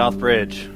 Southbridge.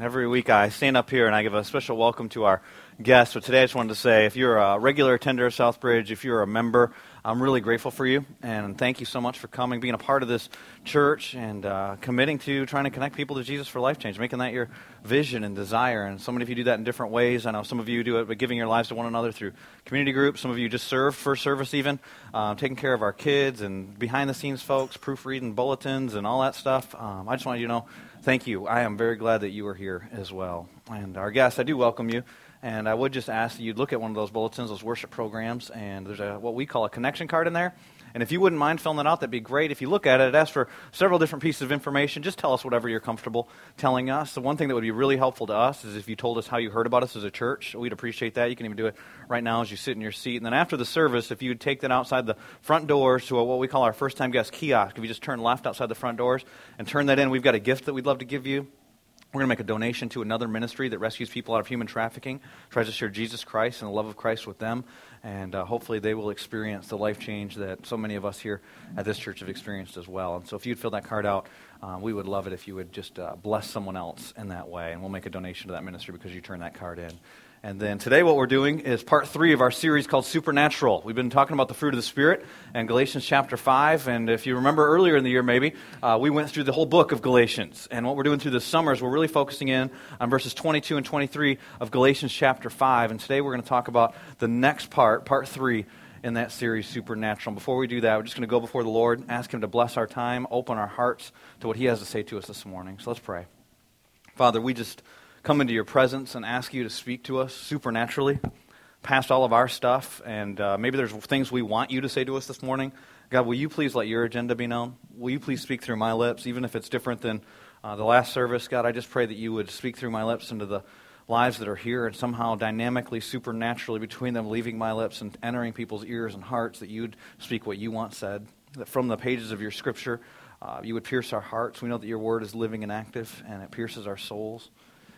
Every week I stand up here and I give a special welcome to our guests. But today I just wanted to say if you're a regular attender of Southbridge, if you're a member, I'm really grateful for you. And thank you so much for coming, being a part of this church, and uh, committing to trying to connect people to Jesus for life change, making that your vision and desire. And so many of you do that in different ways. I know some of you do it by giving your lives to one another through community groups. Some of you just serve first service, even, uh, taking care of our kids and behind the scenes folks, proofreading bulletins and all that stuff. Um, I just want you to know thank you. I am very glad that you are here as well. And our guests, I do welcome you. And I would just ask that you'd look at one of those bulletins, those worship programs, and there's a, what we call a connection card in there. And if you wouldn't mind filling that out, that'd be great. If you look at it, it asks for several different pieces of information. Just tell us whatever you're comfortable telling us. The one thing that would be really helpful to us is if you told us how you heard about us as a church. We'd appreciate that. You can even do it right now as you sit in your seat. And then after the service, if you would take that outside the front doors to a, what we call our first time guest kiosk, if you just turn left outside the front doors and turn that in, we've got a gift that we'd love to give you. We're going to make a donation to another ministry that rescues people out of human trafficking, tries to share Jesus Christ and the love of Christ with them, and uh, hopefully they will experience the life change that so many of us here at this church have experienced as well. And so if you'd fill that card out, uh, we would love it if you would just uh, bless someone else in that way, and we'll make a donation to that ministry because you turn that card in. And then today, what we're doing is part three of our series called Supernatural. We've been talking about the fruit of the Spirit and Galatians chapter 5. And if you remember earlier in the year, maybe, uh, we went through the whole book of Galatians. And what we're doing through the summer is we're really focusing in on verses 22 and 23 of Galatians chapter 5. And today, we're going to talk about the next part, part three in that series, Supernatural. Before we do that, we're just going to go before the Lord, and ask Him to bless our time, open our hearts to what He has to say to us this morning. So let's pray. Father, we just come into your presence and ask you to speak to us supernaturally past all of our stuff. And uh, maybe there's things we want you to say to us this morning. God, will you please let your agenda be known? Will you please speak through my lips, even if it's different than uh, the last service? God, I just pray that you would speak through my lips into the lives that are here and somehow dynamically, supernaturally between them, leaving my lips and entering people's ears and hearts, that you'd speak what you want said. That from the pages of your scripture, uh, you would pierce our hearts. We know that your word is living and active, and it pierces our souls.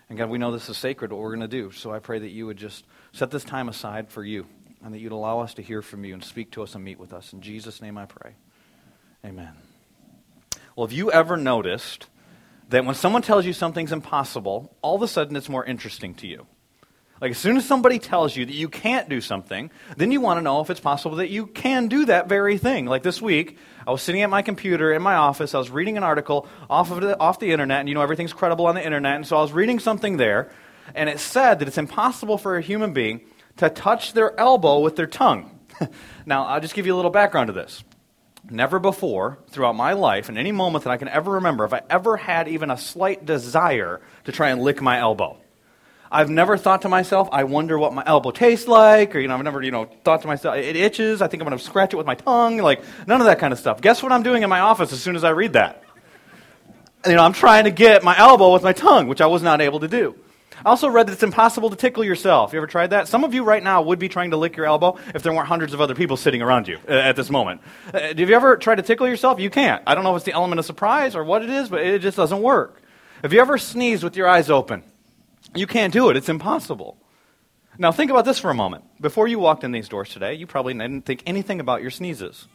And God, we know this is sacred, what we're going to do. So I pray that you would just set this time aside for you and that you'd allow us to hear from you and speak to us and meet with us. In Jesus' name I pray. Amen. Well, have you ever noticed that when someone tells you something's impossible, all of a sudden it's more interesting to you? Like, as soon as somebody tells you that you can't do something, then you want to know if it's possible that you can do that very thing. Like this week, I was sitting at my computer in my office. I was reading an article off, of the, off the internet, and you know, everything's credible on the internet. And so I was reading something there, and it said that it's impossible for a human being to touch their elbow with their tongue. now, I'll just give you a little background to this. Never before, throughout my life, in any moment that I can ever remember, have I ever had even a slight desire to try and lick my elbow. I've never thought to myself, I wonder what my elbow tastes like, or, you know, I've never, you know, thought to myself, it itches, I think I'm going to scratch it with my tongue, like, none of that kind of stuff. Guess what I'm doing in my office as soon as I read that? You know, I'm trying to get my elbow with my tongue, which I was not able to do. I also read that it's impossible to tickle yourself. You ever tried that? Some of you right now would be trying to lick your elbow if there weren't hundreds of other people sitting around you uh, at this moment. Uh, have you ever tried to tickle yourself? You can't. I don't know if it's the element of surprise or what it is, but it just doesn't work. Have you ever sneezed with your eyes open? You can't do it, it's impossible. Now, think about this for a moment. Before you walked in these doors today, you probably didn't think anything about your sneezes.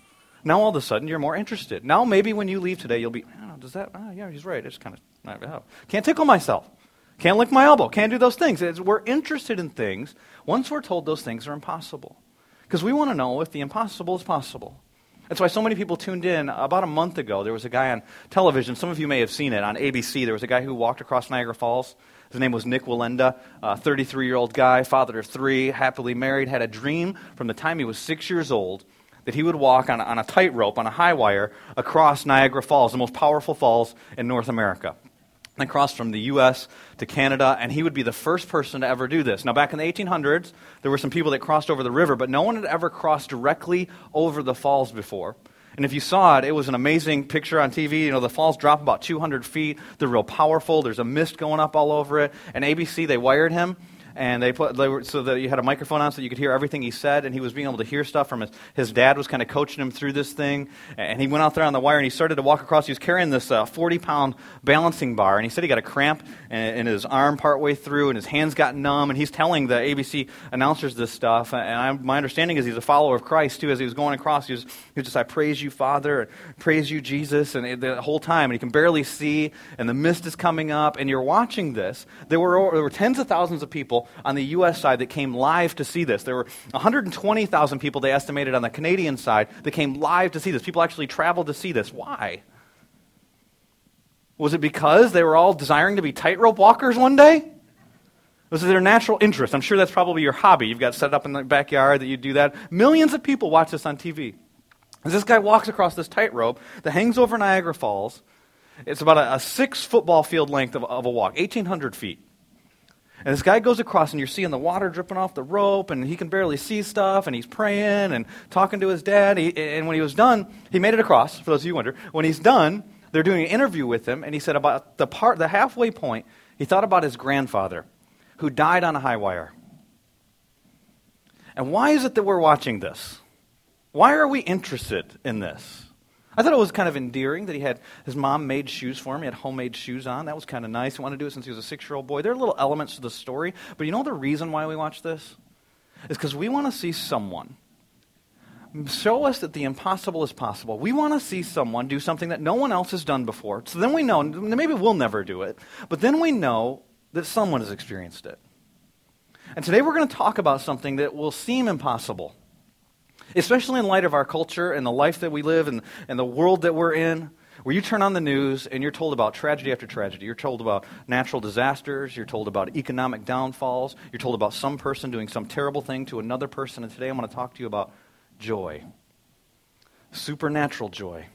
Now, all of a sudden, you're more interested. Now, maybe when you leave today, you'll be, does that, oh, yeah, he's right. It's kind of, oh. can't tickle myself. Can't lick my elbow. Can't do those things. It's, we're interested in things once we're told those things are impossible. Because we want to know if the impossible is possible. That's why so many people tuned in. About a month ago, there was a guy on television. Some of you may have seen it on ABC. There was a guy who walked across Niagara Falls his name was Nik Wallenda, a 33 year old guy, father of three, happily married, had a dream from the time he was six years old that he would walk on on a tightrope, on a high wire, across Niagara Falls, the most powerful falls in North America. And cross from the U.S. to Canada, and he would be the first person to ever do this. Now, back in the 1800s, there were some people that crossed over the river, but no one had ever crossed directly over the falls before. And if you saw it, it was an amazing picture on TV. You know, the falls drop about 200 feet. They're real powerful. There's a mist going up all over it. And ABC, they wired him. And they put they were, so that you had a microphone on so you could hear everything he said, and he was being able to hear stuff from his his dad was kind of coaching him through this thing, and he went out there on the wire and he started to walk across. He was carrying this uh, 40 pound balancing bar, and he said he got a cramp in, in his arm partway through, and his hands got numb, and he's telling the ABC announcers this stuff, and I, my understanding is he's a follower of Christ too. As he was going across, he was, he was just I praise you, Father, and praise you, Jesus, and the whole time, and he can barely see, and the mist is coming up, and you're watching this. There were there were tens of thousands of people on the U.S. side that came live to see this. There were 120,000 people they estimated on the Canadian side that came live to see this. People actually traveled to see this. Why? Was it because they were all desiring to be tightrope walkers one day? Was it their natural interest? I'm sure that's probably your hobby. You've got set up in the backyard that you do that. Millions of people watch this on TV. As this guy walks across this tightrope that hangs over Niagara Falls, it's about a, a six football field length of, of a walk, 1,800 feet. And this guy goes across, and you're seeing the water dripping off the rope, and he can barely see stuff, and he's praying and talking to his dad. He, and when he was done, he made it across, for those of you who wonder. When he's done, they're doing an interview with him, and he said about the, part, the halfway point, he thought about his grandfather, who died on a high wire. And why is it that we're watching this? Why are we interested in this? I thought it was kind of endearing that he had his mom made shoes for him. He had homemade shoes on. That was kind of nice. He wanted to do it since he was a six year old boy. There are little elements to the story. But you know the reason why we watch this? Is because we want to see someone show us that the impossible is possible. We want to see someone do something that no one else has done before. So then we know, maybe we'll never do it, but then we know that someone has experienced it. And today we're going to talk about something that will seem impossible especially in light of our culture and the life that we live and, and the world that we're in, where you turn on the news and you're told about tragedy after tragedy. You're told about natural disasters. You're told about economic downfalls. You're told about some person doing some terrible thing to another person. And today I'm going to talk to you about joy supernatural joy.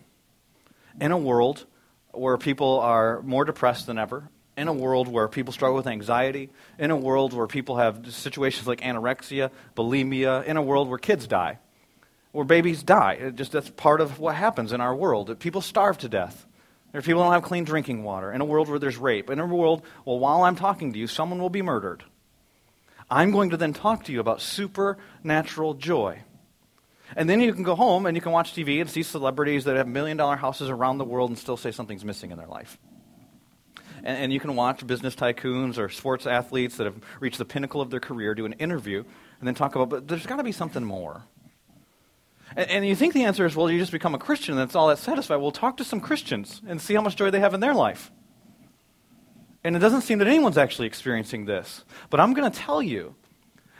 In a world where people are more depressed than ever, in a world where people struggle with anxiety, in a world where people have situations like anorexia, bulimia, in a world where kids die where babies die. It just that's part of what happens in our world. People starve to death. There are people who don't have clean drinking water. In a world where there's rape. In a world, well, while I'm talking to you, someone will be murdered. I'm going to then talk to you about supernatural joy. And then you can go home and you can watch TV and see celebrities that have million dollar houses around the world and still say something's missing in their life. And, and, you can watch business tycoons or sports athletes that have reached the pinnacle of their career do an interview and then talk about, but there's got to be something more. And, and you think the answer is, well, you just become a Christian and that's all that's satisfied. Well, talk to some Christians and see how much joy they have in their life. And it doesn't seem that anyone's actually experiencing this. But I'm going to tell you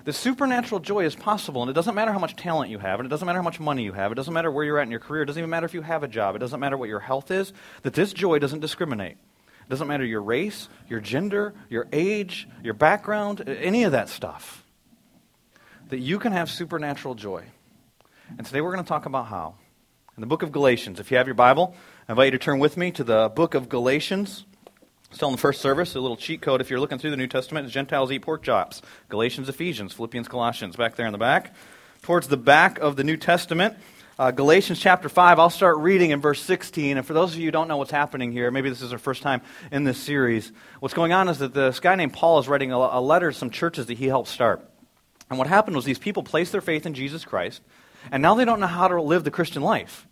that supernatural joy is possible, and it doesn't matter how much talent you have, and it doesn't matter how much money you have, it doesn't matter where you're at in your career, it doesn't even matter if you have a job, it doesn't matter what your health is, that this joy doesn't discriminate. It doesn't matter your race, your gender, your age, your background, any of that stuff. That you can have supernatural joy. And today we're going to talk about how. In the book of Galatians, if you have your Bible, I invite you to turn with me to the book of Galatians. Still in the first service, a little cheat code if you're looking through the New Testament. Gentiles eat pork chops. Galatians, Ephesians, Philippians, Colossians, back there in the back. Towards the back of the New Testament, uh, Galatians chapter 5, I'll start reading in verse 16. And for those of you who don't know what's happening here, maybe this is our first time in this series, what's going on is that this guy named Paul is writing a, a letter to some churches that he helped start. And what happened was these people placed their faith in Jesus Christ. And now they don't know how to live the Christian life.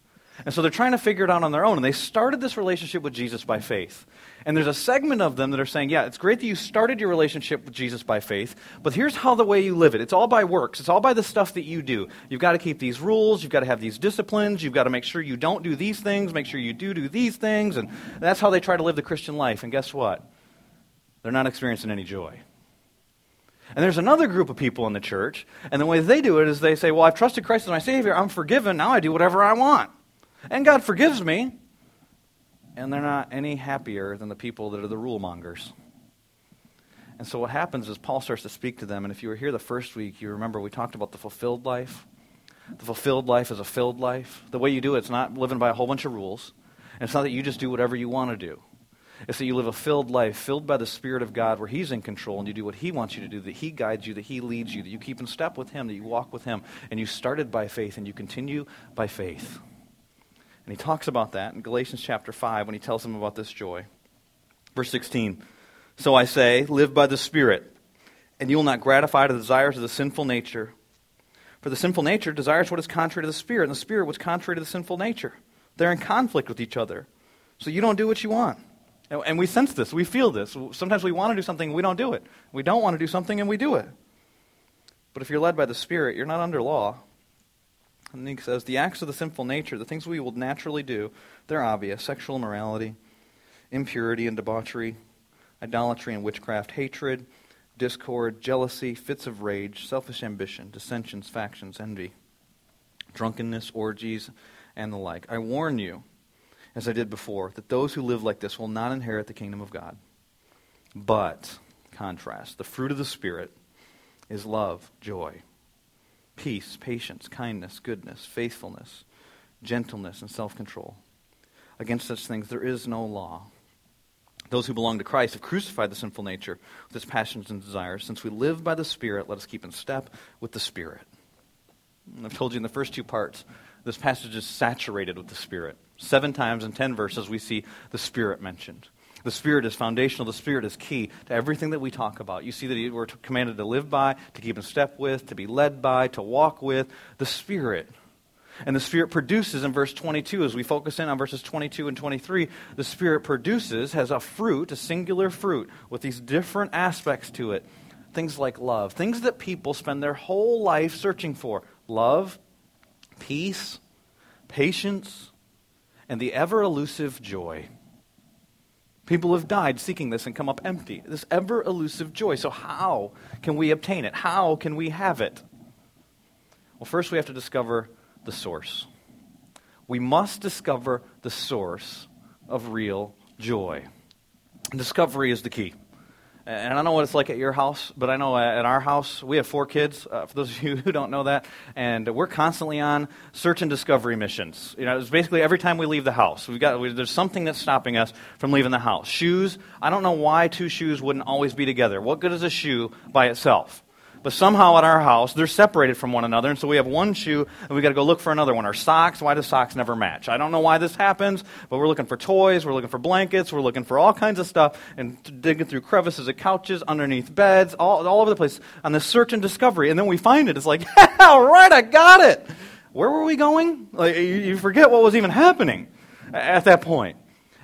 And so they're trying to figure it out on their own. And they started this relationship with Jesus by faith. And there's a segment of them that are saying, yeah, it's great that you started your relationship with Jesus by faith, but here's how the way you live it. It's all by works. It's all by the stuff that you do. You've got to keep these rules. You've got to have these disciplines. You've got to make sure you don't do these things. Make sure you do do these things. And that's how they try to live the Christian life. And guess what? They're not experiencing any joy. And there's another group of people in the church, and the way they do it is they say, Well, I've trusted Christ as my Savior, I'm forgiven, now I do whatever I want. And God forgives me. And they're not any happier than the people that are the rule mongers. And so what happens is Paul starts to speak to them, and if you were here the first week, you remember we talked about the fulfilled life. The fulfilled life is a filled life. The way you do it, it's not living by a whole bunch of rules. And it's not that you just do whatever you want to do. It's that you live a filled life, filled by the Spirit of God, where He's in control and you do what He wants you to do, that He guides you, that He leads you, that you keep in step with Him, that you walk with Him. And you started by faith and you continue by faith. And He talks about that in Galatians chapter 5 when He tells them about this joy. Verse 16 So I say, live by the Spirit, and you will not gratify the desires of the sinful nature. For the sinful nature desires what is contrary to the Spirit, and the Spirit what's contrary to the sinful nature. They're in conflict with each other. So you don't do what you want. And we sense this, we feel this. Sometimes we want to do something, we don't do it. We don't want to do something, and we do it. But if you're led by the Spirit, you're not under law. And he says, the acts of the sinful nature, the things we will naturally do, they're obvious sexual immorality, impurity and debauchery, idolatry and witchcraft, hatred, discord, jealousy, fits of rage, selfish ambition, dissensions, factions, envy, drunkenness, orgies, and the like. I warn you as I did before, that those who live like this will not inherit the kingdom of God. But, contrast, the fruit of the Spirit is love, joy, peace, patience, kindness, goodness, faithfulness, gentleness, and self control. Against such things there is no law. Those who belong to Christ have crucified the sinful nature with its passions and desires. Since we live by the Spirit, let us keep in step with the Spirit. I've told you in the first two parts, this passage is saturated with the Spirit. Seven times in ten verses, we see the Spirit mentioned. The Spirit is foundational. The Spirit is key to everything that we talk about. You see that we're commanded to live by, to keep in step with, to be led by, to walk with the Spirit. And the Spirit produces in verse 22, as we focus in on verses 22 and 23, the Spirit produces, has a fruit, a singular fruit, with these different aspects to it. Things like love, things that people spend their whole life searching for love, peace, patience, and the ever elusive joy. People have died seeking this and come up empty. This ever elusive joy. So, how can we obtain it? How can we have it? Well, first we have to discover the source. We must discover the source of real joy. Discovery is the key. And I don't know what it's like at your house, but I know at our house, we have four kids, uh, for those of you who don't know that, and we're constantly on search and discovery missions. You know, it's basically every time we leave the house. We've got, we, there's something that's stopping us from leaving the house. Shoes, I don't know why two shoes wouldn't always be together. What good is a shoe by itself? But somehow at our house, they're separated from one another, and so we have one shoe, and we got to go look for another one. Our socks, why do socks never match? I don't know why this happens, but we're looking for toys, we're looking for blankets, we're looking for all kinds of stuff, and digging through crevices of couches, underneath beds, all, all over the place on this search and discovery. And then we find it. It's like, all right, I got it. Where were we going? Like, you forget what was even happening at that point.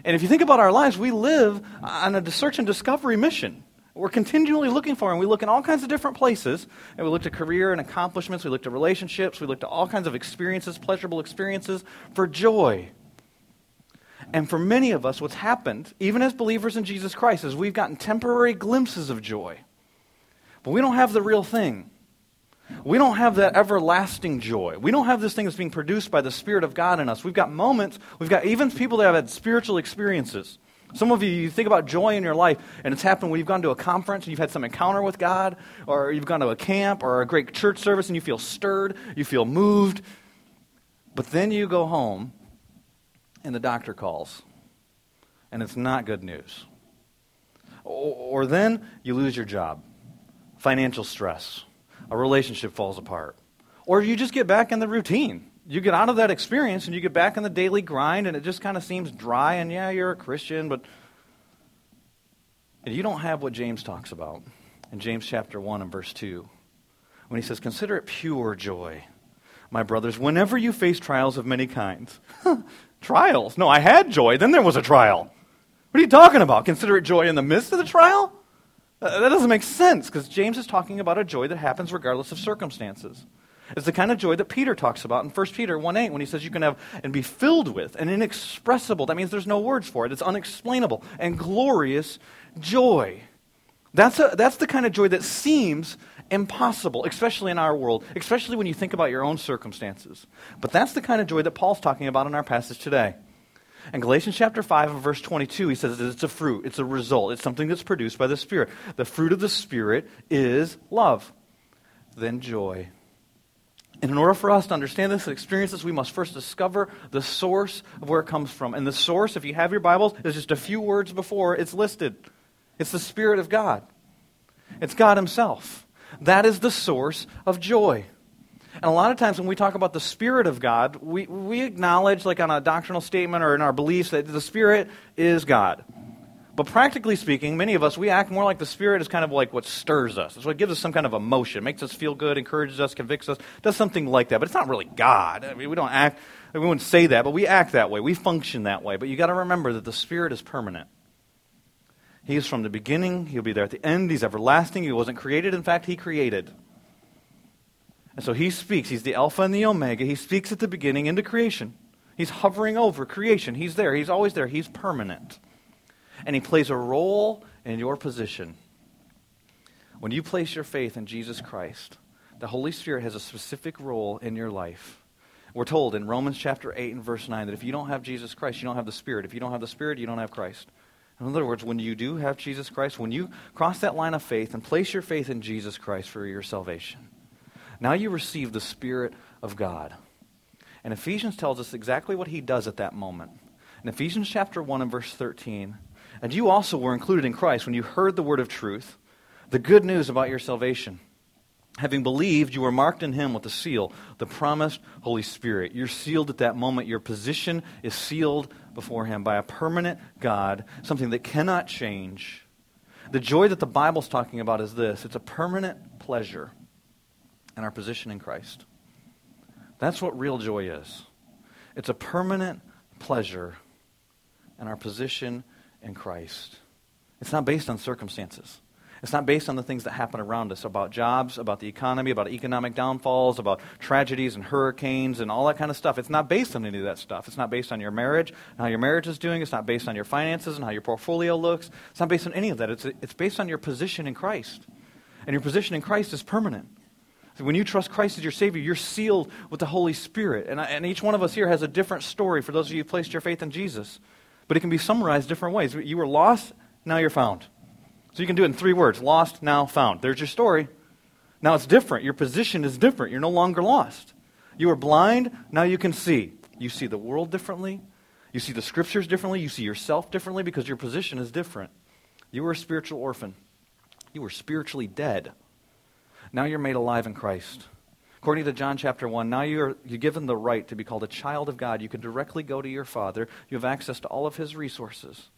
And if you think about our lives, we live on a search and discovery mission. We're continually looking for, and we look in all kinds of different places. And we look at career and accomplishments, we look at relationships, we look at all kinds of experiences, pleasurable experiences, for joy. And for many of us, what's happened, even as believers in Jesus Christ, is we've gotten temporary glimpses of joy. But we don't have the real thing. We don't have that everlasting joy. We don't have this thing that's being produced by the Spirit of God in us. We've got moments, we've got even people that have had spiritual experiences. Some of you, you think about joy in your life, and it's happened when you've gone to a conference and you've had some encounter with God, or you've gone to a camp or a great church service and you feel stirred, you feel moved. But then you go home and the doctor calls, and it's not good news. Or, or then you lose your job, financial stress, a relationship falls apart, or you just get back in the routine you get out of that experience and you get back in the daily grind and it just kind of seems dry and yeah you're a christian but you don't have what james talks about in james chapter 1 and verse 2 when he says consider it pure joy my brothers whenever you face trials of many kinds. Trials? No i had joy then there was a trial. What are you talking about? Consider it joy in the midst of the trial? Uh, that doesn't make sense because james is talking about a joy that happens regardless of circumstances it's the kind of joy that Peter talks about in 1 Peter 1 8 when he says you can have and be filled with and inexpressible, that means there's no words for it, it's unexplainable and glorious joy. That's, a, that's the kind of joy that seems impossible, especially in our world, especially when you think about your own circumstances. But that's the kind of joy that Paul's talking about in our passage today. In Galatians chapter 5 and verse 22, he says it's a fruit, it's a result, it's something that's produced by the Spirit. The fruit of the Spirit is love, then joy, and in order for us to understand this and experience this, we must first discover the source of where it comes from. And the source, if you have your Bibles, is just a few words before it's listed. It's the Spirit of God. It's God Himself. That is the source of joy. And a lot of times when we talk about the Spirit of God, we, we acknowledge, like on a doctrinal statement or in our beliefs, that the Spirit is God. But practically speaking, many of us, we act more like the Spirit is kind of like what stirs us. It's what gives us some kind of emotion, makes us feel good, encourages us, convicts us, does something like that. But it's not really God. I mean, we don't act, we wouldn't say that, but we act that way. We function that way. But you got to remember that the Spirit is permanent. He is from the beginning, He'll be there at the end, He's everlasting, He wasn't created. In fact, He created. And so He speaks. He's the Alpha and the Omega. He speaks at the beginning into creation. He's hovering over creation. He's there. He's always there. He's permanent and He plays a role in your position. When you place your faith in Jesus Christ, the Holy Spirit has a specific role in your life. We're told in Romans chapter 8 and verse 9 that if you don't have Jesus Christ, you don't have the Spirit. If you don't have the Spirit, you don't have Christ. In other words, when you do have Jesus Christ, when you cross that line of faith and place your faith in Jesus Christ for your salvation, now you receive the Spirit of God. And Ephesians tells us exactly what he does at that moment. In Ephesians chapter 1 and verse 13, and you also were included in Christ when you heard the word of truth, the good news about your salvation. Having believed, you were marked in him with the seal, the promised Holy Spirit. You're sealed at that moment. Your position is sealed before him by a permanent God, something that cannot change. The joy that the Bible's talking about is this it's a permanent pleasure in our position in Christ. That's what real joy is. It's a permanent pleasure in our position in Christ. It's not based on circumstances. It's not based on the things that happen around us about jobs, about the economy, about economic downfalls, about tragedies and hurricanes and all that kind of stuff. It's not based on any of that stuff. It's not based on your marriage and how your marriage is doing. It's not based on your finances and how your portfolio looks. It's not based on any of that. It's, it's based on your position in Christ. And your position in Christ is permanent. So when you trust Christ as your Savior, you're sealed with the Holy Spirit. And, and each one of us here has a different story for those of you who placed your faith in Jesus but it can be summarized different ways. You were lost, now you're found. So you can do it in three words lost, now found. There's your story. Now it's different. Your position is different. You're no longer lost. You were blind, now you can see. You see the world differently. You see the scriptures differently. You see yourself differently because your position is different. You were a spiritual orphan. You were spiritually dead. Now you're made alive in Christ. According to John chapter 1, now you're, you're given the right to be called a child of God. You can directly go to your Father. You have access to all of His resources.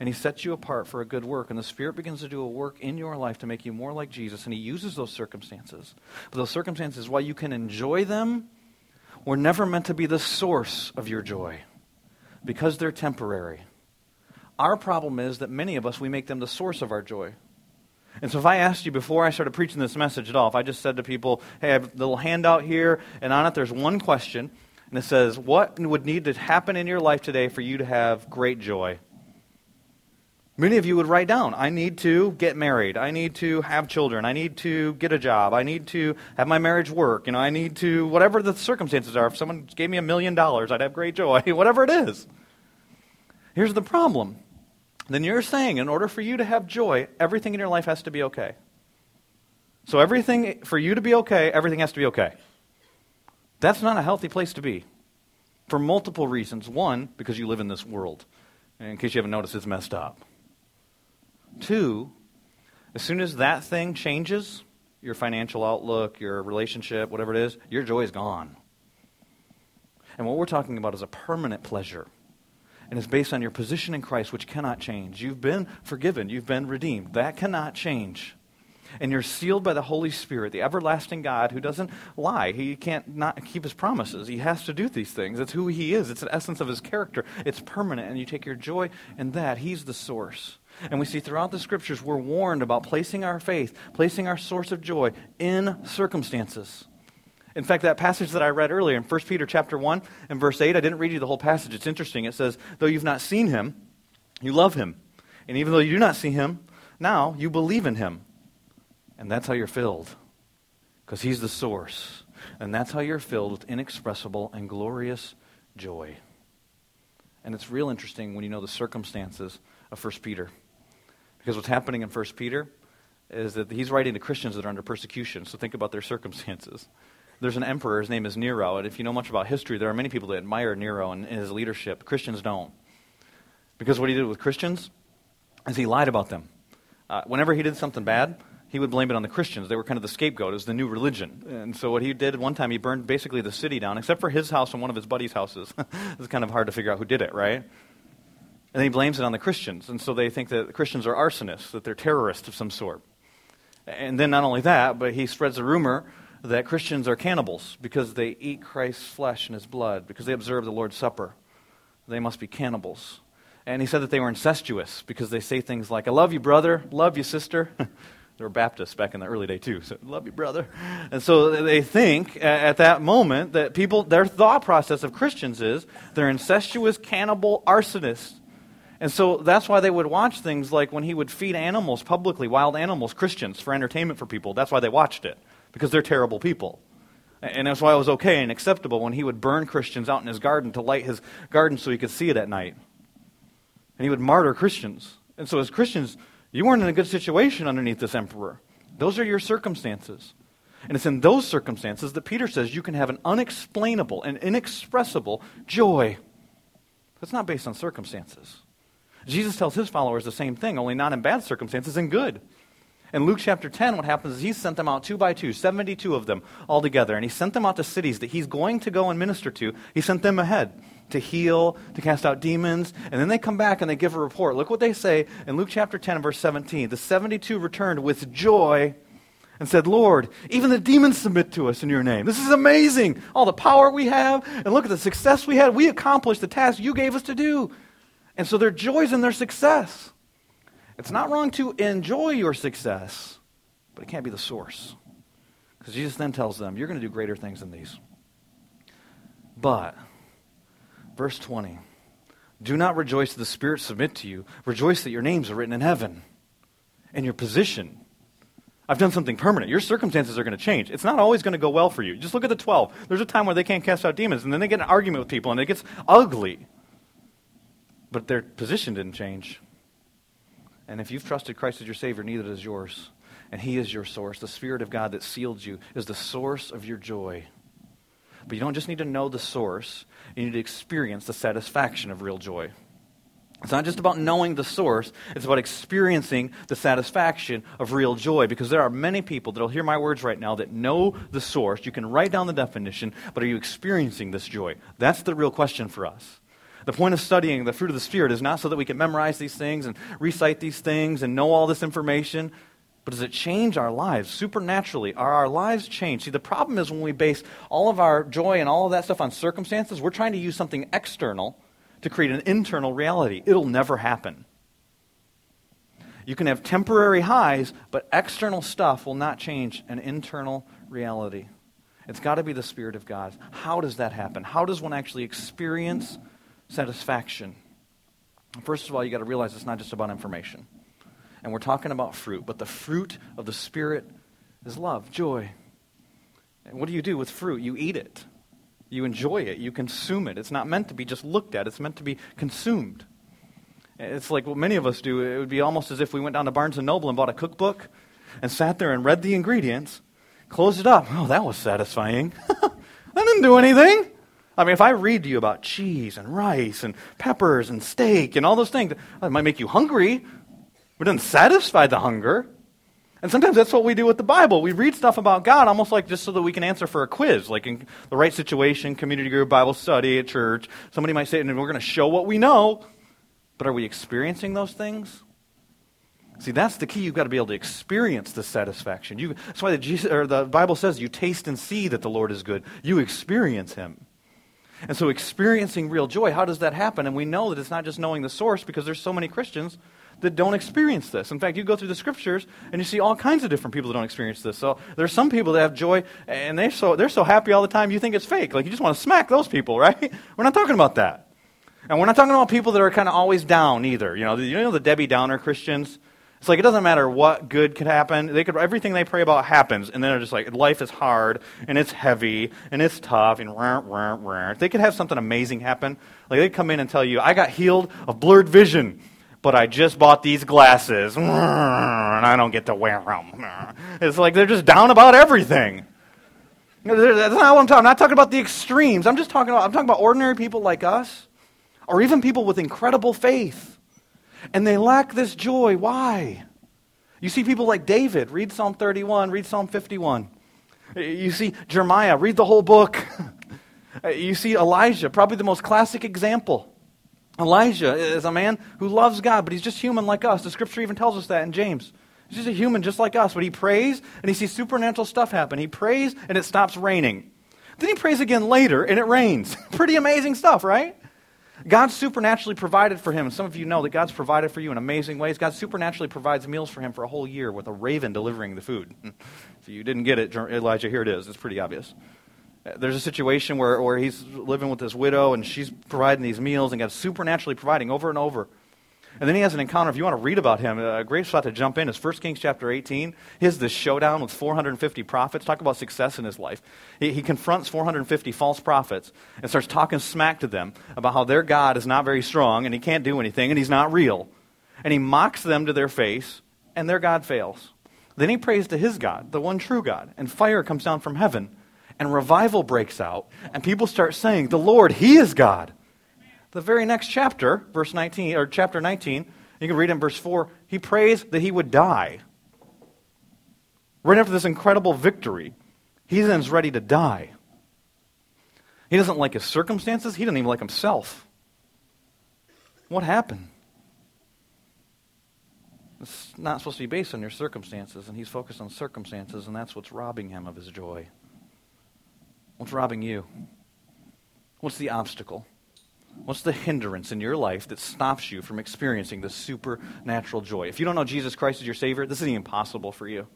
And He sets you apart for a good work. And the Spirit begins to do a work in your life to make you more like Jesus. And He uses those circumstances. But those circumstances, while you can enjoy them, were never meant to be the source of your joy because they're temporary. Our problem is that many of us, we make them the source of our joy. And so if I asked you before I started preaching this message at all, if I just said to people, hey, I have a little handout here, and on it there's one question, and it says, what would need to happen in your life today for you to have great joy? Many of you would write down, I need to get married. I need to have children. I need to get a job. I need to have my marriage work. You know, I need to, whatever the circumstances are. If someone gave me a million dollars, I'd have great joy. whatever it is. Here's the problem then you're saying in order for you to have joy, everything in your life has to be okay. So, everything, for you to be okay, everything has to be okay. That's not a healthy place to be for multiple reasons. One, because you live in this world. And in case you haven't noticed, it's messed up. Two, as soon as that thing changes, your financial outlook, your relationship, whatever it is, your joy is gone. And what we're talking about is a permanent pleasure and it's based on your position in Christ, which cannot change. You've been forgiven, you've been redeemed. That cannot change. And you're sealed by the Holy Spirit, the everlasting God who doesn't lie. He can't not keep his promises. He has to do these things. It's who he is. It's the essence of his character. It's permanent, and you take your joy in that. He's the source. And we see throughout the scriptures we're warned about placing our faith, placing our source of joy in circumstances. In fact, that passage that I read earlier in 1 Peter chapter 1 and verse 8, I didn't read you the whole passage. It's interesting. It says, Though you've not seen him, you love him. And even though you do not see him, now you believe in him. And that's how you're filled. Because he's the source. And that's how you're filled with inexpressible and glorious joy. And it's real interesting when you know the circumstances of 1 Peter. Because what's happening in 1 Peter is that he's writing to Christians that are under persecution. So think about their circumstances there's an emperor, his name is Nero, and if you know much about history, there are many people that admire Nero and his leadership. Christians don't. Because what he did with Christians is he lied about them. Uh, whenever he did something bad, he would blame it on the Christians. They were kind of the scapegoat. It was the new religion. And so what he did one time, he burned basically the city down, except for his house and one of his buddies' houses. it's kind of hard to figure out who did it, right? And he blames it on the Christians. And so they think that Christians are arsonists, that they're terrorists of some sort. And then not only that, but he spreads a rumor that Christians are cannibals because they eat Christ's flesh and his blood, because they observe the Lord's Supper. They must be cannibals. And he said that they were incestuous because they say things like, I love you, brother, love you, sister. they were Baptists back in the early day, too. So, love you, brother. And so they think at that moment that people, their thought process of Christians is they're incestuous, cannibal, arsonists. And so that's why they would watch things like when he would feed animals publicly, wild animals, Christians, for entertainment for people. That's why they watched it, because they're terrible people. And that's why it was okay and acceptable when he would burn Christians out in his garden to light his garden so he could see it at night. And he would martyr Christians. And so, as Christians, you weren't in a good situation underneath this emperor. Those are your circumstances. And it's in those circumstances that Peter says you can have an unexplainable and inexpressible joy. That's not based on circumstances. Jesus tells his followers the same thing, only not in bad circumstances, in good. In Luke chapter 10, what happens is he sent them out two by two, 72 of them all together, and he sent them out to cities that he's going to go and minister to. He sent them ahead to heal, to cast out demons, and then they come back and they give a report. Look what they say in Luke chapter 10, verse 17. The 72 returned with joy and said, Lord, even the demons submit to us in your name. This is amazing. All the power we have, and look at the success we had. We accomplished the task you gave us to do. And so their joys in their success. It's not wrong to enjoy your success, but it can't be the source. Because Jesus then tells them, You're going to do greater things than these. But, verse 20, do not rejoice that the Spirit submit to you. Rejoice that your names are written in heaven and your position. I've done something permanent. Your circumstances are going to change. It's not always going to go well for you. Just look at the 12. There's a time where they can't cast out demons, and then they get an argument with people, and it gets ugly. But their position didn't change. And if you've trusted Christ as your Savior, neither does yours. And He is your source. The Spirit of God that sealed you is the source of your joy. But you don't just need to know the source, you need to experience the satisfaction of real joy. It's not just about knowing the source, it's about experiencing the satisfaction of real joy. Because there are many people that will hear my words right now that know the source. You can write down the definition, but are you experiencing this joy? That's the real question for us. The point of studying the fruit of the Spirit is not so that we can memorize these things and recite these things and know all this information, but does it change our lives supernaturally? Are our lives changed? See, the problem is when we base all of our joy and all of that stuff on circumstances, we're trying to use something external to create an internal reality. It'll never happen. You can have temporary highs, but external stuff will not change an internal reality. It's got to be the Spirit of God. How does that happen? How does one actually experience satisfaction. First of all, you got to realize it's not just about information. And we're talking about fruit, but the fruit of the Spirit is love, joy. And what do you do with fruit? You eat it. You enjoy it. You consume it. It's not meant to be just looked at, it's meant to be consumed. It's like what many of us do. It would be almost as if we went down to Barnes and Noble and bought a cookbook and sat there and read the ingredients, closed it up. Oh, that was satisfying. that didn't do anything. I mean, if I read to you about cheese and rice and peppers and steak and all those things, it might make you hungry, but it doesn't satisfy the hunger. And sometimes that's what we do with the Bible. We read stuff about God almost like just so that we can answer for a quiz, like in the right situation, community group, Bible study at church. Somebody might say, and we're going to show what we know. But are we experiencing those things? See, that's the key. You've got to be able to experience the satisfaction. You, that's why the, Jesus, the Bible says you taste and see that the Lord is good. You experience Him. And so, experiencing real joy, how does that happen? And we know that it's not just knowing the source because there's so many Christians that don't experience this. In fact, you go through the scriptures and you see all kinds of different people that don't experience this. So there's some people that have joy and they're so, they're so happy all the time you think it's fake. Like you just want to smack those people, right? We're not talking about that. And we're not talking about people that are kind of always down either. You know, you know the Debbie Downer Christians? It's like it doesn't matter what good could happen. They could everything they pray about happens, and then they're just like life is hard and it's heavy and it's tough and rah, rah, rah. They could have something amazing happen. Like they come in and tell you, "I got healed of blurred vision." But I just bought these glasses, and I don't get to wear them. It's like they're just down about everything. That's not what I'm talking. I'm not talking about the extremes. I'm just talking about. I'm talking about ordinary people like us, or even people with incredible faith and they lack this joy. Why? You see people like David, read Psalm 31, read Psalm 51. You see Jeremiah, read the whole book. you see Elijah, probably the most classic example. Elijah is a man who loves God, but he's just human like us. The scripture even tells us that in James. He's just a human just like us, but he prays and he sees supernatural stuff happen. He prays and it stops raining. Then he prays again later and it rains. Pretty amazing stuff, right? God supernaturally provided for him. Some of you know that God's provided for you in amazing ways. God supernaturally provides meals for him for a whole year with a raven delivering the food. if you didn't get it, Elijah, here it is. It's pretty obvious. Uh, there's a situation where, where he's living with this widow and she's providing these meals and God's supernaturally providing over and over. And then he has an encounter. If you want to read about him, a great spot to jump in is 1 Kings chapter 18. He has this showdown with 450 prophets. Talk about success in his life. He, he confronts 450 false prophets and starts talking smack to them about how their God is not very strong and he can't do anything and he's not real. And he mocks them to their face, and their God fails. Then he prays to his God, the one true God, and fire comes down from heaven, and revival breaks out, and people start saying, The Lord, He is God. The very next chapter, verse 19, or chapter 19, you can read in verse 4, he prays that he would die. Right after this incredible victory, he then is ready to die. He doesn't like his circumstances, he doesn't even like himself. What happened? It's not supposed to be based on your circumstances, and he's focused on circumstances, and that's what's robbing him of his joy. What's robbing you? What's the obstacle? What's the hindrance in your life that stops you from experiencing the supernatural joy? If you don't know Jesus Christ as your Savior, this is impossible for you.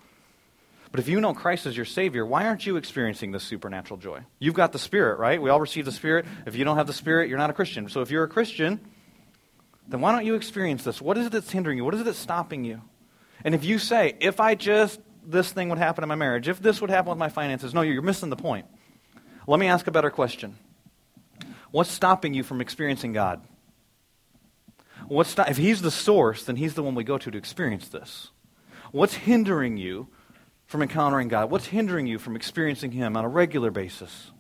But if you know Christ as your Savior, why aren't you experiencing this supernatural joy? You've got the Spirit, right? We all receive the Spirit. If you don't have the Spirit, you're not a Christian. So if you're a Christian, then why don't you experience this? What is it that's hindering you? What is it that's stopping you? And if you say, if I just, this thing would happen in my marriage, if this would happen with my finances, no, you're missing the point. Let me ask a better question. What's stopping you from experiencing God? What's if He's the source, then He's the one we go to to experience this. What's hindering you from encountering God? What's hindering you from experiencing Him on a regular basis?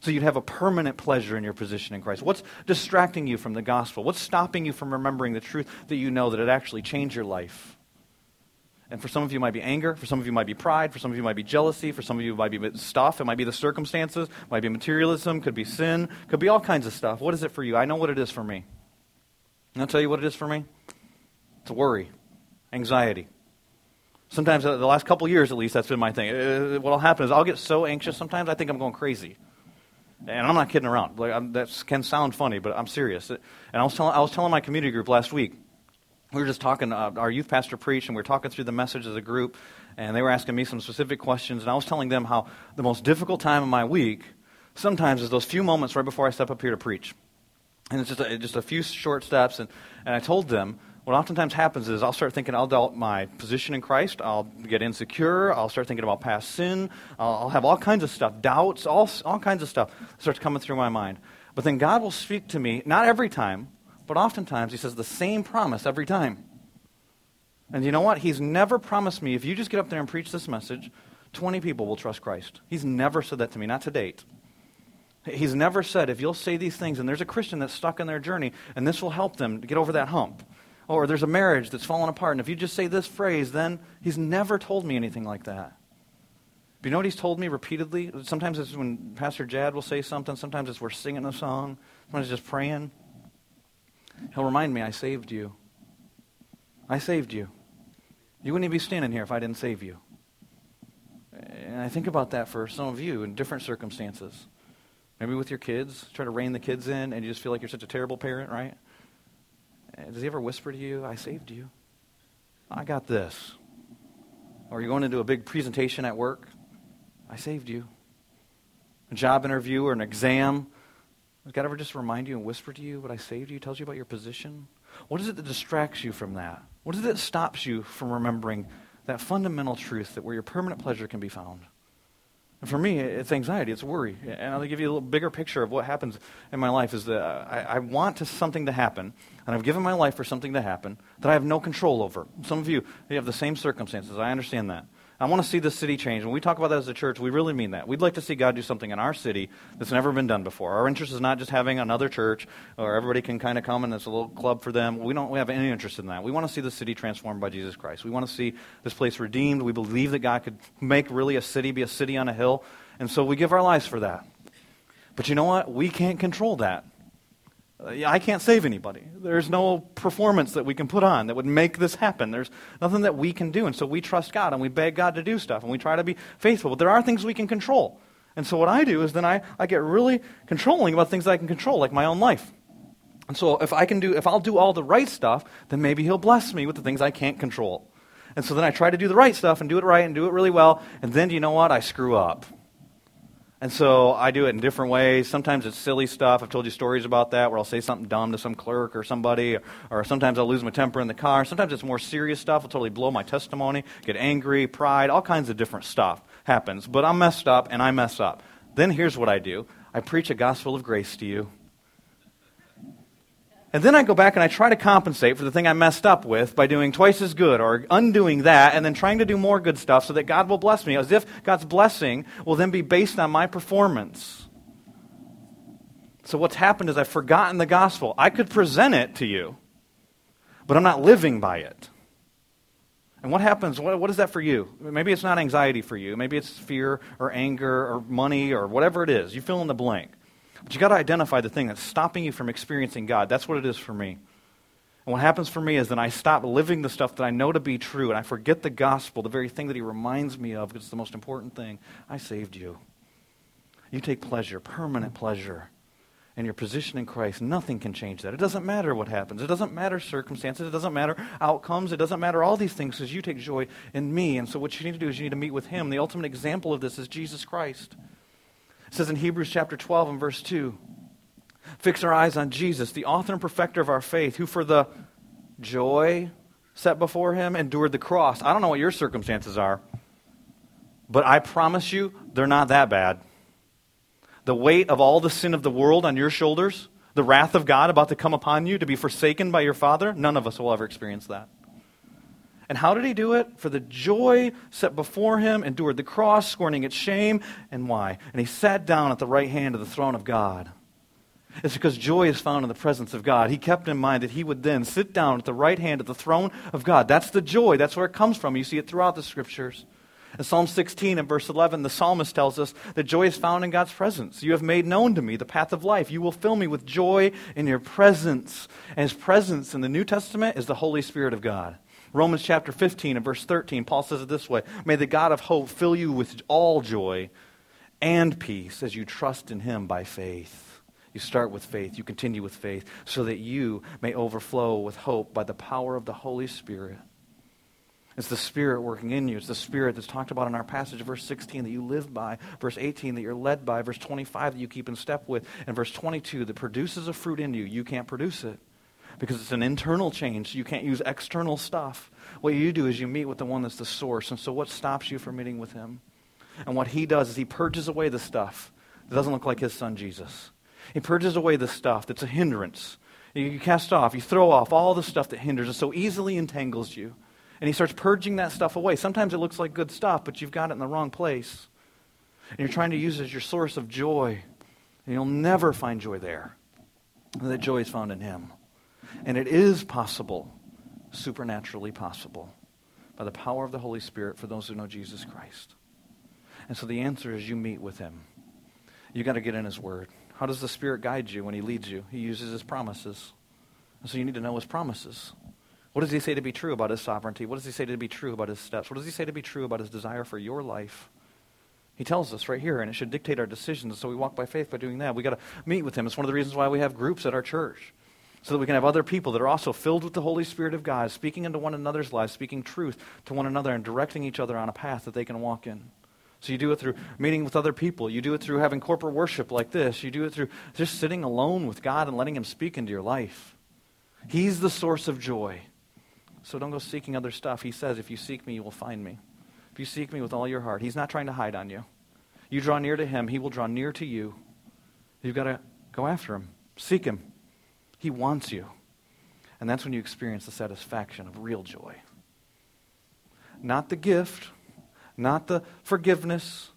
So you'd have a permanent pleasure in your position in Christ. What's distracting you from the gospel? What's stopping you from remembering the truth that you know that it actually changed your life? And for some of you, it might be anger. For some of you, might be pride. For some of you, might be jealousy. For some of you, it might be stuff. It might be the circumstances. It might be materialism. Could be sin. Could be all kinds of stuff. What is it for you? I know what it is for me. And I'll tell you what it is for me. It's worry, anxiety. Sometimes, uh, the last couple years at least, that's been my thing. Uh, what'll happen is I'll get so anxious sometimes I think I'm going crazy. And I'm not kidding around. Like, that can sound funny, but I'm serious. And I was, I was telling my community group last week, we were just talking, uh, our youth pastor preached, and we were talking through the message as a group, and they were asking me some specific questions, and I was telling them how the most difficult time of my week sometimes is those few moments right before I step up here to preach. And it's just a, just a few short steps, and, and I told them what oftentimes happens is I'll start thinking I'll doubt my position in Christ. I'll get insecure. I'll start thinking about past sin. I'll, I'll have all kinds of stuff, doubts, all, all kinds of stuff starts coming through my mind. But then God will speak to me, not every time, but oftentimes he says the same promise every time. And you know what? He's never promised me if you just get up there and preach this message, 20 people will trust Christ. He's never said that to me, not to date. He's never said if you'll say these things and there's a Christian that's stuck in their journey and this will help them to get over that hump. Or there's a marriage that's fallen apart and if you just say this phrase, then he's never told me anything like that. But you know what he's told me repeatedly? Sometimes it's when Pastor Jad will say something, sometimes it's we're singing a song, sometimes it's just praying. He'll remind me, I saved you. I saved you. You wouldn't even be standing here if I didn't save you. And I think about that for some of you in different circumstances. Maybe with your kids, try to rein the kids in, and you just feel like you're such a terrible parent, right? Does he ever whisper to you, I saved you? I got this. Or you're going into a big presentation at work, I saved you. A job interview or an exam, does God ever just remind you and whisper to you what I saved you, tells you about your position? What is it that distracts you from that? What is it that stops you from remembering that fundamental truth that where your permanent pleasure can be found? And for me, it's anxiety, it's worry. And I'll give you a little bigger picture of what happens in my life is that I, I want to, something to happen, and I've given my life for something to happen that I have no control over. Some of you, you have the same circumstances. I understand that. I want to see this city change. When we talk about that as a church, we really mean that. We'd like to see God do something in our city that's never been done before. Our interest is not just having another church or everybody can kind of come and it's a little club for them. We don't we have any interest in that. We want to see the city transformed by Jesus Christ. We want to see this place redeemed. We believe that God could make really a city be a city on a hill. And so we give our lives for that. But you know what? We can't control that. Uh, I can't save anybody. There's no performance that we can put on that would make this happen. There's nothing that we can do. And so we trust God and we beg God to do stuff and we try to be faithful. But there are things we can control. And so what I do is then I, I get really controlling about things that I can control, like my own life. And so if I can do, if I'll do all the right stuff, then maybe He'll bless me with the things I can't control. And so then I try to do the right stuff and do it right and do it really well. And then, you know what? I screw up. And so I do it in different ways. Sometimes it's silly stuff. I've told you stories about that where I'll say something dumb to some clerk or somebody, or, or, sometimes I'll lose my temper in the car. Sometimes it's more serious stuff. I'll totally blow my testimony, get angry, pride, all kinds of different stuff happens. But I'm messed up and I mess up. Then here's what I do I preach a gospel of grace to you. And then I go back and I try to compensate for the thing I messed up with by doing twice as good or undoing that and then trying to do more good stuff so that God will bless me, as if God's blessing will then be based on my performance. So what's happened is I've forgotten the gospel. I could present it to you, but I'm not living by it. And what happens? What, what is that for you? Maybe it's not anxiety for you. Maybe it's fear or anger or money or whatever it is. You fill in the blank. But you got to identify the thing that's stopping you from experiencing God. That's what it is for me. And what happens for me is then I stop living the stuff that I know to be true and I forget the gospel, the very thing that he reminds me of, because it's the most important thing. I saved you. You take pleasure, permanent pleasure, in your position in Christ. Nothing can change that. It doesn't matter what happens. It doesn't matter circumstances. It doesn't matter outcomes. It doesn't matter all these things because you take joy in me. And so what you need to do is you need to meet with him. The ultimate example of this is Jesus Christ. It says in Hebrews chapter 12 and verse 2 Fix our eyes on Jesus, the author and perfecter of our faith, who for the joy set before him endured the cross. I don't know what your circumstances are, but I promise you, they're not that bad. The weight of all the sin of the world on your shoulders, the wrath of God about to come upon you to be forsaken by your Father, none of us will ever experience that. And how did he do it? For the joy set before him, endured the cross, scorning its shame. And why? And he sat down at the right hand of the throne of God. It's because joy is found in the presence of God. He kept in mind that he would then sit down at the right hand of the throne of God. That's the joy. That's where it comes from. You see it throughout the scriptures. In Psalm 16 and verse 11, the psalmist tells us that joy is found in God's presence. You have made known to me the path of life. You will fill me with joy in your presence. And his presence in the New Testament is the Holy Spirit of God. Romans chapter 15 and verse 13, Paul says it this way May the God of hope fill you with all joy and peace as you trust in him by faith. You start with faith, you continue with faith, so that you may overflow with hope by the power of the Holy Spirit. It's the Spirit working in you. It's the Spirit that's talked about in our passage, verse 16, that you live by, verse 18, that you're led by, verse 25, that you keep in step with, and verse 22, that produces a fruit in you. You can't produce it because it's an internal change. You can't use external stuff. What you do is you meet with the one that's the source. And so, what stops you from meeting with him? And what he does is he purges away the stuff that doesn't look like his son Jesus. He purges away the stuff that's a hindrance. You cast off, you throw off all the stuff that hinders and so easily entangles you. And he starts purging that stuff away. Sometimes it looks like good stuff, but you've got it in the wrong place. And you're trying to use it as your source of joy. And you'll never find joy there. That joy is found in him. And it is possible, supernaturally possible, by the power of the Holy Spirit for those who know Jesus Christ. And so the answer is you meet with him. You got to get in his word. How does the Spirit guide you when he leads you? He uses his promises. And so you need to know his promises. What does he say to be true about his sovereignty? What does he say to be true about his steps? What does he say to be true about his desire for your life? He tells us right here, and it should dictate our decisions. So we walk by faith by doing that. We got to meet with him. It's one of the reasons why we have groups at our church so that we can have other people that are also filled with the Holy Spirit of God, speaking into one another's lives, speaking truth to one another, and directing each other on a path that they can walk in. So you do it through meeting with other people. You do it through having corporate worship like this. You do it through just sitting alone with God and letting Him speak into your life. He's the source of joy. So don't go seeking other stuff. He says, if you seek me, you will find me. If you seek me with all your heart, He's not trying to hide on you. You draw near to Him, He will draw near to you. You've got to go after Him, seek Him. He wants you. And that's when you experience the satisfaction of real joy. Not the gift, not the forgiveness,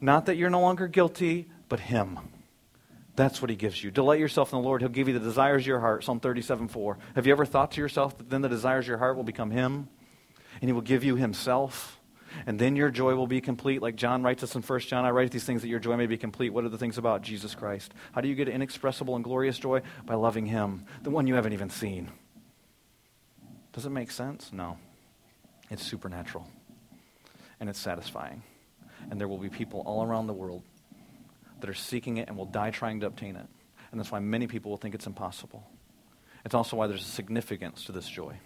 not that you're no longer guilty, but Him. That's what He gives you. Delight yourself in the Lord. He'll give you the desires of your heart. Psalm 37 4. Have you ever thought to yourself that then the desires of your heart will become Him? And He will give you Himself? And then your joy will be complete. Like John writes us in 1 John, I write these things that your joy may be complete. What are the things about Jesus Christ? How do you get inexpressible and glorious joy? By loving Him, the one you haven't even seen. Does it make sense? No. It's supernatural. And it's satisfying. And there will be people all around the world that are seeking it and will die trying to obtain it. And that's why many people will think it's impossible. It's also why there's a significance to this joy.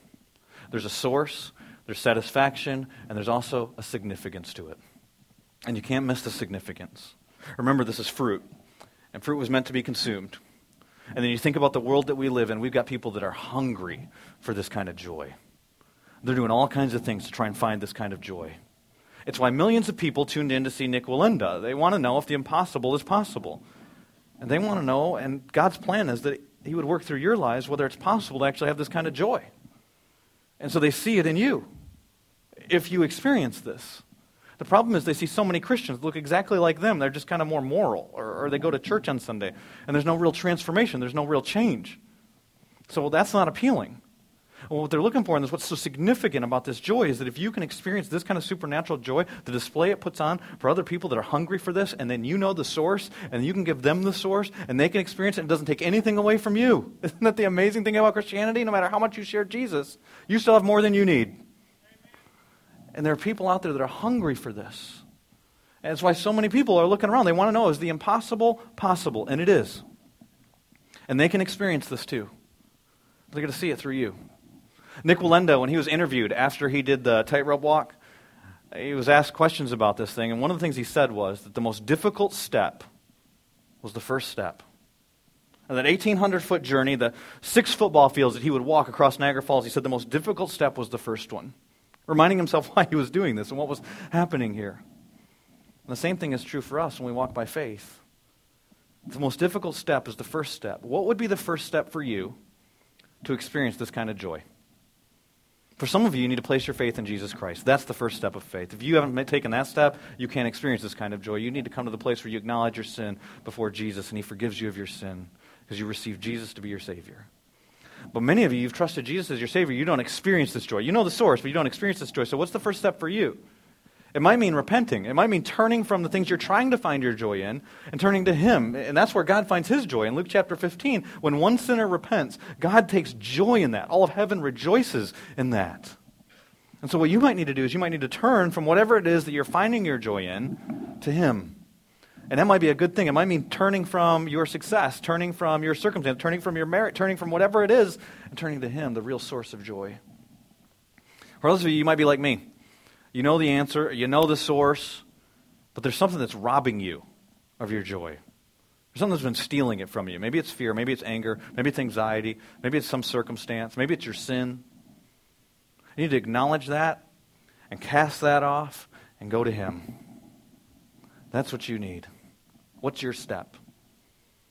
There's a source, there's satisfaction, and there's also a significance to it. And you can't miss the significance. Remember, this is fruit, and fruit was meant to be consumed. And then you think about the world that we live in, we've got people that are hungry for this kind of joy. They're doing all kinds of things to try and find this kind of joy. It's why millions of people tuned in to see Nik Wallenda. They want to know if the impossible is possible. And they want to know, and God's plan is that He would work through your lives whether it's possible to actually have this kind of joy. And so they see it in you if you experience this. The problem is they see so many Christians look exactly like them. They're just kind of more moral, or, or they go to church on Sunday, and there's no real transformation, there's no real change. So that's not appealing. Well, what they're looking for, and what's so significant about this joy, is that if you can experience this kind of supernatural joy, the display it puts on for other people that are hungry for this, and then you know the source, and you can give them the source, and they can experience it, and it doesn't take anything away from you. Isn't that the amazing thing about Christianity? No matter how much you share Jesus, you still have more than you need. And there are people out there that are hungry for this. And that's why so many people are looking around. They want to know is the impossible possible? And it is. And they can experience this too. They're going to see it through you. Nik Wallenda, when he was interviewed after he did the tightrope walk, he was asked questions about this thing. And one of the things he said was that the most difficult step was the first step. And that 1,800 foot journey, the six football fields that he would walk across Niagara Falls, he said the most difficult step was the first one reminding himself why he was doing this and what was happening here. And the same thing is true for us when we walk by faith. The most difficult step is the first step. What would be the first step for you to experience this kind of joy? For some of you, you need to place your faith in Jesus Christ. That's the first step of faith. If you haven't taken that step, you can't experience this kind of joy. You need to come to the place where you acknowledge your sin before Jesus and He forgives you of your sin because you receive Jesus to be your Savior. But many of you, you've trusted Jesus as your Savior. You don't experience this joy. You know the source, but you don't experience this joy. So, what's the first step for you? It might mean repenting. It might mean turning from the things you're trying to find your joy in and turning to Him. And that's where God finds His joy. In Luke chapter 15, when one sinner repents, God takes joy in that. All of heaven rejoices in that. And so, what you might need to do is you might need to turn from whatever it is that you're finding your joy in to Him. And that might be a good thing. It might mean turning from your success, turning from your circumstance, turning from your merit, turning from whatever it is, and turning to Him, the real source of joy. For those of you, you might be like me. You know the answer, you know the source, but there's something that's robbing you of your joy. There's something that's been stealing it from you. Maybe it's fear, maybe it's anger, maybe it's anxiety, maybe it's some circumstance, maybe it's your sin. You need to acknowledge that and cast that off and go to Him. That's what you need. What's your step?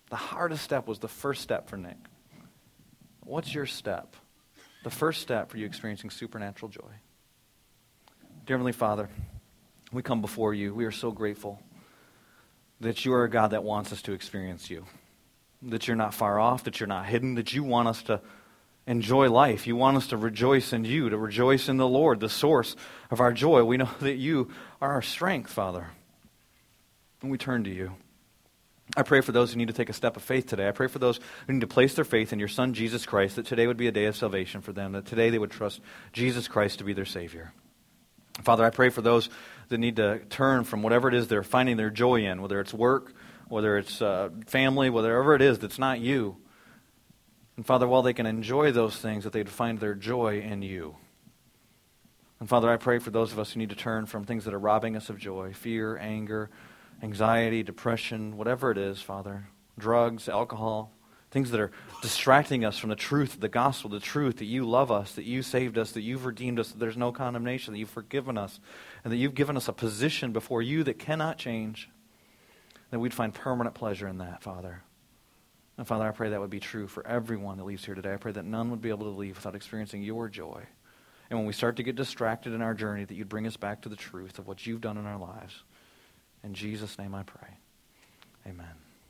The hardest step was the first step for Nik. What's your step? The first step for you experiencing supernatural joy. Dear Heavenly Father, we come before you. We are so grateful that you are a God that wants us to experience you, that you're not far off, that you're not hidden, that you want us to enjoy life. You want us to rejoice in you, to rejoice in the Lord, the source of our joy. We know that you are our strength, Father. And we turn to you. I pray for those who need to take a step of faith today. I pray for those who need to place their faith in your Son, Jesus Christ, that today would be a day of salvation for them, that today they would trust Jesus Christ to be their Savior. Father, I pray for those that need to turn from whatever it is they're finding their joy in, whether it's work, whether it's uh, family, whatever it is that's not you. And Father, while they can enjoy those things, that they'd find their joy in you. And Father, I pray for those of us who need to turn from things that are robbing us of joy fear, anger, anxiety, depression, whatever it is, Father, drugs, alcohol, things that are distracting us from the truth, of the gospel, the truth that you love us, that you saved us, that you've redeemed us, that there's no condemnation, that you've forgiven us, and that you've given us a position before you that cannot change, that we'd find permanent pleasure in that, Father. And Father, I pray that would be true for everyone that leaves here today. I pray that none would be able to leave without experiencing your joy. And when we start to get distracted in our journey, that you'd bring us back to the truth of what you've done in our lives. In Jesus' name I pray. Amen.